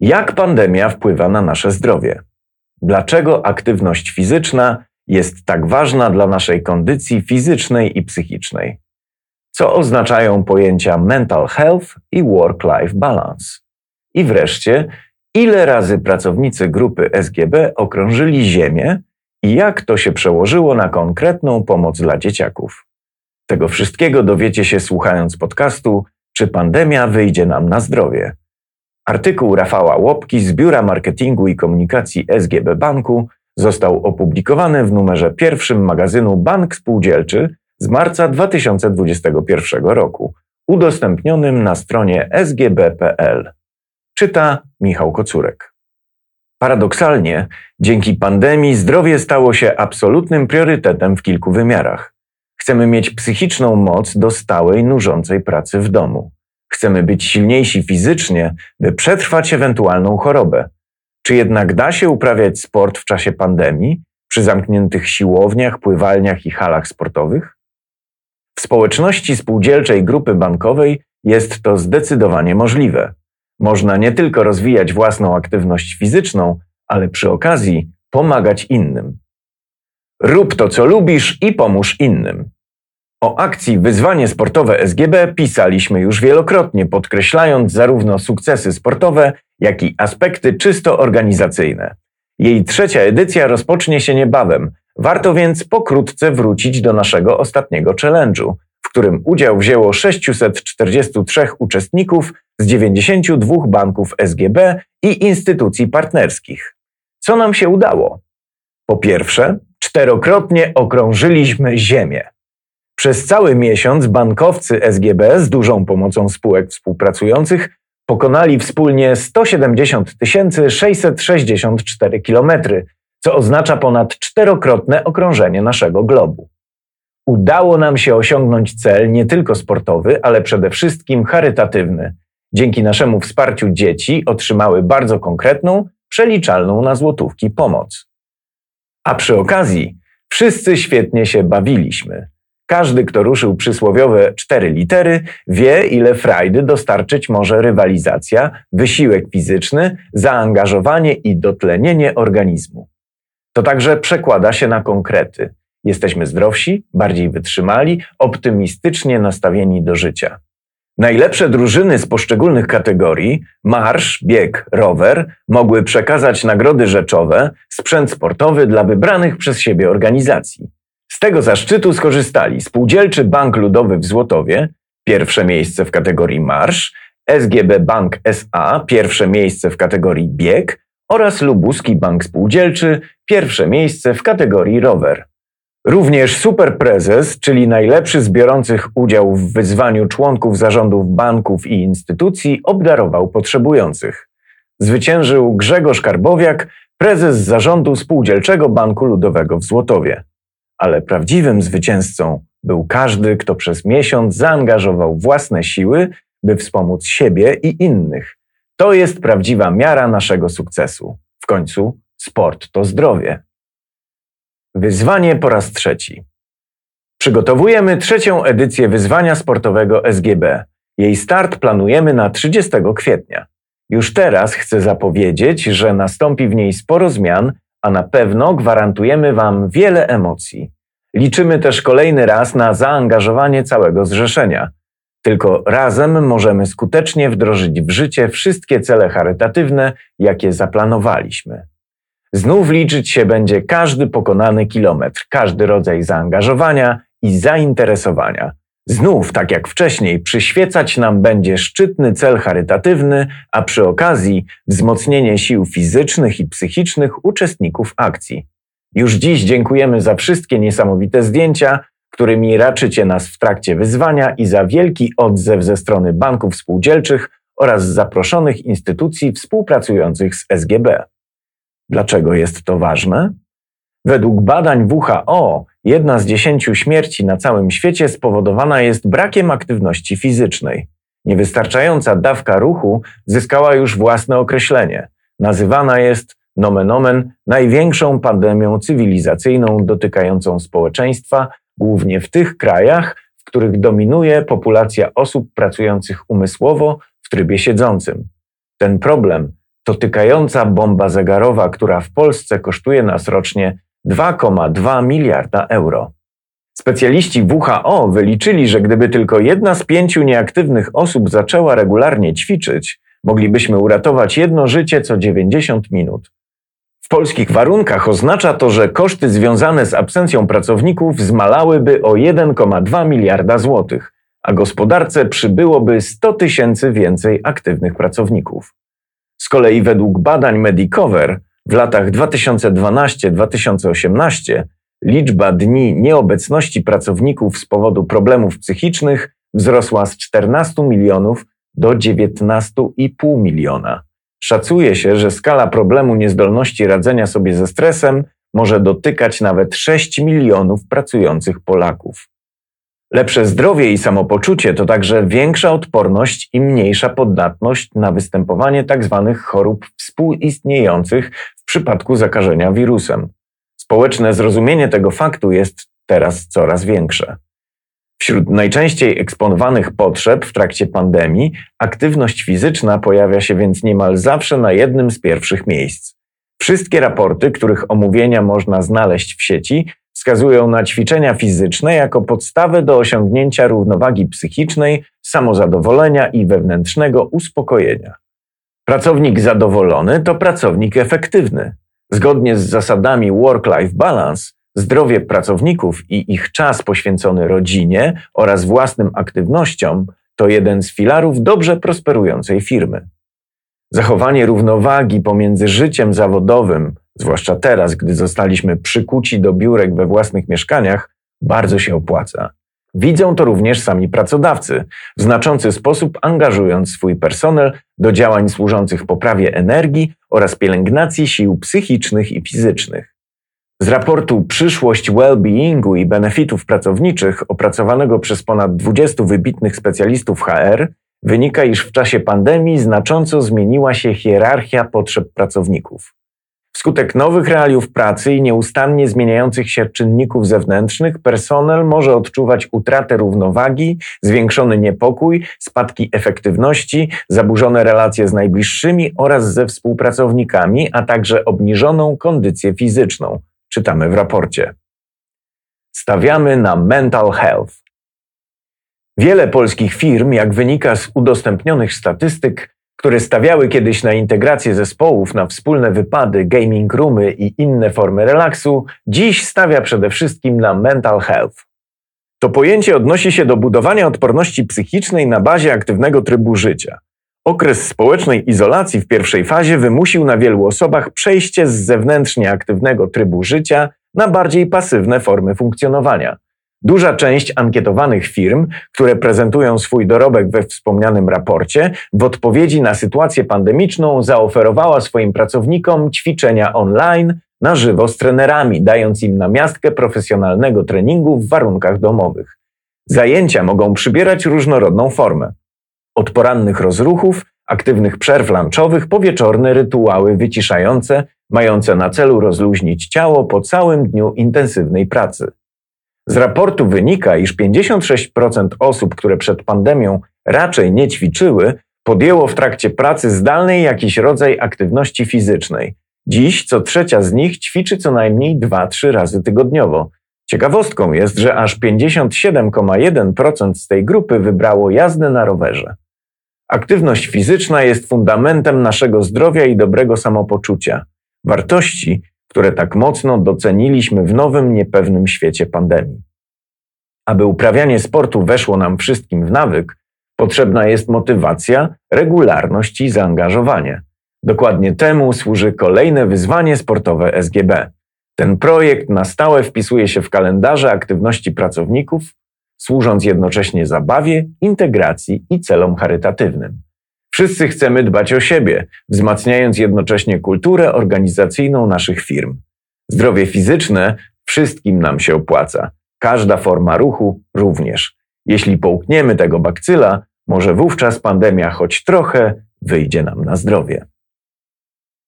Jak pandemia wpływa na nasze zdrowie? Dlaczego aktywność fizyczna jest tak ważna dla naszej kondycji fizycznej i psychicznej? Co oznaczają pojęcia mental health i work-life balance? I wreszcie, ile razy pracownicy grupy SGB okrążyli Ziemię i jak to się przełożyło na konkretną pomoc dla dzieciaków? Tego wszystkiego dowiecie się słuchając podcastu Czy pandemia wyjdzie nam na zdrowie? Artykuł Rafała Łopki z Biura Marketingu i Komunikacji SGB Banku został opublikowany w numerze pierwszym magazynu Bank Spółdzielczy z marca 2021 roku, udostępnionym na stronie sgb.pl. Czyta Michał Kocurek. Paradoksalnie, dzięki pandemii zdrowie stało się absolutnym priorytetem w kilku wymiarach. Chcemy mieć psychiczną moc do stałej, nużącej pracy w domu. Chcemy być silniejsi fizycznie, by przetrwać ewentualną chorobę. Czy jednak da się uprawiać sport w czasie pandemii, przy zamkniętych siłowniach, pływalniach i halach sportowych? W społeczności spółdzielczej grupy bankowej jest to zdecydowanie możliwe. Można nie tylko rozwijać własną aktywność fizyczną, ale przy okazji pomagać innym. Rób to, co lubisz i pomóż innym. O akcji Wyzwanie Sportowe SGB pisaliśmy już wielokrotnie, podkreślając zarówno sukcesy sportowe, jak i aspekty czysto organizacyjne. Jej trzecia edycja rozpocznie się niebawem, warto więc pokrótce wrócić do naszego ostatniego challenge'u, w którym udział wzięło 643 uczestników z 92 banków SGB i instytucji partnerskich. Co nam się udało? Po pierwsze, czterokrotnie okrążyliśmy Ziemię. Przez cały miesiąc bankowcy SGB z dużą pomocą spółek współpracujących pokonali wspólnie 170 664 km, co oznacza ponad czterokrotne okrążenie naszego globu. Udało nam się osiągnąć cel nie tylko sportowy, ale przede wszystkim charytatywny. Dzięki naszemu wsparciu dzieci otrzymały bardzo konkretną, przeliczalną na złotówki pomoc. A przy okazji wszyscy świetnie się bawiliśmy. Każdy, kto ruszył przysłowiowe cztery litery, wie, ile frajdy dostarczyć może rywalizacja, wysiłek fizyczny, zaangażowanie i dotlenienie organizmu. To także przekłada się na konkrety. Jesteśmy zdrowsi, bardziej wytrzymali, optymistycznie nastawieni do życia. Najlepsze drużyny z poszczególnych kategorii marsz, bieg, rower mogły przekazać nagrody rzeczowe, sprzęt sportowy dla wybranych przez siebie organizacji. Z tego zaszczytu skorzystali Spółdzielczy Bank Ludowy w Złotowie, pierwsze miejsce w kategorii marsz, SGB Bank SA, pierwsze miejsce w kategorii bieg oraz Lubuski Bank Spółdzielczy, pierwsze miejsce w kategorii rower. Również superprezes, czyli najlepszy z biorących udział w wyzwaniu członków zarządów banków i instytucji, obdarował potrzebujących. Zwyciężył Grzegorz Karbowiak, prezes zarządu Spółdzielczego Banku Ludowego w Złotowie ale prawdziwym zwycięzcą był każdy, kto przez miesiąc zaangażował własne siły, by wspomóc siebie i innych. To jest prawdziwa miara naszego sukcesu. W końcu sport to zdrowie. Wyzwanie po raz trzeci. Przygotowujemy trzecią edycję wyzwania sportowego SGB. Jej start planujemy na 30 kwietnia. Już teraz chcę zapowiedzieć, że nastąpi w niej sporo zmian a na pewno gwarantujemy Wam wiele emocji. Liczymy też kolejny raz na zaangażowanie całego zrzeszenia. Tylko razem możemy skutecznie wdrożyć w życie wszystkie cele charytatywne, jakie zaplanowaliśmy. Znów liczyć się będzie każdy pokonany kilometr, każdy rodzaj zaangażowania i zainteresowania. Znów, tak jak wcześniej, przyświecać nam będzie szczytny cel charytatywny, a przy okazji wzmocnienie sił fizycznych i psychicznych uczestników akcji. Już dziś dziękujemy za wszystkie niesamowite zdjęcia, którymi raczycie nas w trakcie wyzwania i za wielki odzew ze strony banków spółdzielczych oraz zaproszonych instytucji współpracujących z SGB. Dlaczego jest to ważne? Według badań WHO jedna z dziesięciu śmierci na całym świecie spowodowana jest brakiem aktywności fizycznej. Niewystarczająca dawka ruchu zyskała już własne określenie. Nazywana jest nomen omen największą pandemią cywilizacyjną dotykającą społeczeństwa, głównie w tych krajach, w których dominuje populacja osób pracujących umysłowo w trybie siedzącym. Ten problem to tykająca bomba zegarowa, która w Polsce kosztuje nas rocznie 2,2 miliarda euro. Specjaliści WHO wyliczyli, że gdyby tylko jedna z pięciu nieaktywnych osób zaczęła regularnie ćwiczyć, moglibyśmy uratować jedno życie co 90 minut. W polskich warunkach oznacza to, że koszty związane z absencją pracowników zmalałyby o 1,2 miliarda złotych, a gospodarce przybyłoby 100 tysięcy więcej aktywnych pracowników. Z kolei według badań Medicover w latach 2012-2018 liczba dni nieobecności pracowników z powodu problemów psychicznych wzrosła z 14 milionów do 19,5 miliona. Szacuje się, że skala problemu niezdolności radzenia sobie ze stresem może dotykać nawet 6 milionów pracujących Polaków. Lepsze zdrowie i samopoczucie to także większa odporność i mniejsza podatność na występowanie tzw. Tak chorób współistniejących przypadku zakażenia wirusem. Społeczne zrozumienie tego faktu jest teraz coraz większe. Wśród najczęściej eksponowanych potrzeb w trakcie pandemii aktywność fizyczna pojawia się więc niemal zawsze na jednym z pierwszych miejsc. Wszystkie raporty, których omówienia można znaleźć w sieci, wskazują na ćwiczenia fizyczne jako podstawę do osiągnięcia równowagi psychicznej, samozadowolenia i wewnętrznego uspokojenia. Pracownik zadowolony to pracownik efektywny. Zgodnie z zasadami work-life balance, zdrowie pracowników i ich czas poświęcony rodzinie oraz własnym aktywnościom to jeden z filarów dobrze prosperującej firmy. Zachowanie równowagi pomiędzy życiem zawodowym, zwłaszcza teraz, gdy zostaliśmy przykuci do biurek we własnych mieszkaniach, bardzo się opłaca. Widzą to również sami pracodawcy, w znaczący sposób angażując swój personel do działań służących poprawie energii oraz pielęgnacji sił psychicznych i fizycznych. Z raportu Przyszłość well-beingu i benefitów pracowniczych opracowanego przez ponad 20 wybitnych specjalistów HR wynika, iż w czasie pandemii znacząco zmieniła się hierarchia potrzeb pracowników. Wskutek nowych realiów pracy i nieustannie zmieniających się czynników zewnętrznych, personel może odczuwać utratę równowagi, zwiększony niepokój, spadki efektywności, zaburzone relacje z najbliższymi oraz ze współpracownikami, a także obniżoną kondycję fizyczną, czytamy w raporcie. Stawiamy na mental health. Wiele polskich firm, jak wynika z udostępnionych statystyk, które stawiały kiedyś na integrację zespołów, na wspólne wypady, gaming roomy i inne formy relaksu, dziś stawia przede wszystkim na mental health. To pojęcie odnosi się do budowania odporności psychicznej na bazie aktywnego trybu życia. Okres społecznej izolacji w pierwszej fazie wymusił na wielu osobach przejście z zewnętrznie aktywnego trybu życia na bardziej pasywne formy funkcjonowania. Duża część ankietowanych firm, które prezentują swój dorobek we wspomnianym raporcie, w odpowiedzi na sytuację pandemiczną zaoferowała swoim pracownikom ćwiczenia online na żywo z trenerami, dając im namiastkę profesjonalnego treningu w warunkach domowych. Zajęcia mogą przybierać różnorodną formę. Od porannych rozruchów, aktywnych przerw lunchowych po wieczorne rytuały wyciszające, mające na celu rozluźnić ciało po całym dniu intensywnej pracy. Z raportu wynika, iż 56% osób, które przed pandemią raczej nie ćwiczyły, podjęło w trakcie pracy zdalnej jakiś rodzaj aktywności fizycznej. Dziś co trzecia z nich ćwiczy co najmniej 2-3 razy tygodniowo. Ciekawostką jest, że aż 57,1% z tej grupy wybrało jazdę na rowerze. Aktywność fizyczna jest fundamentem naszego zdrowia i dobrego samopoczucia, wartości, które tak mocno doceniliśmy w nowym, niepewnym świecie pandemii. Aby uprawianie sportu weszło nam wszystkim w nawyk, potrzebna jest motywacja, regularność i zaangażowanie. Dokładnie temu służy kolejne wyzwanie sportowe SGB. Ten projekt na stałe wpisuje się w kalendarze aktywności pracowników, służąc jednocześnie zabawie, integracji i celom charytatywnym. Wszyscy chcemy dbać o siebie, wzmacniając jednocześnie kulturę organizacyjną naszych firm. Zdrowie fizyczne wszystkim nam się opłaca. Każda forma ruchu również. Jeśli połkniemy tego bakcyla, może wówczas pandemia choć trochę wyjdzie nam na zdrowie.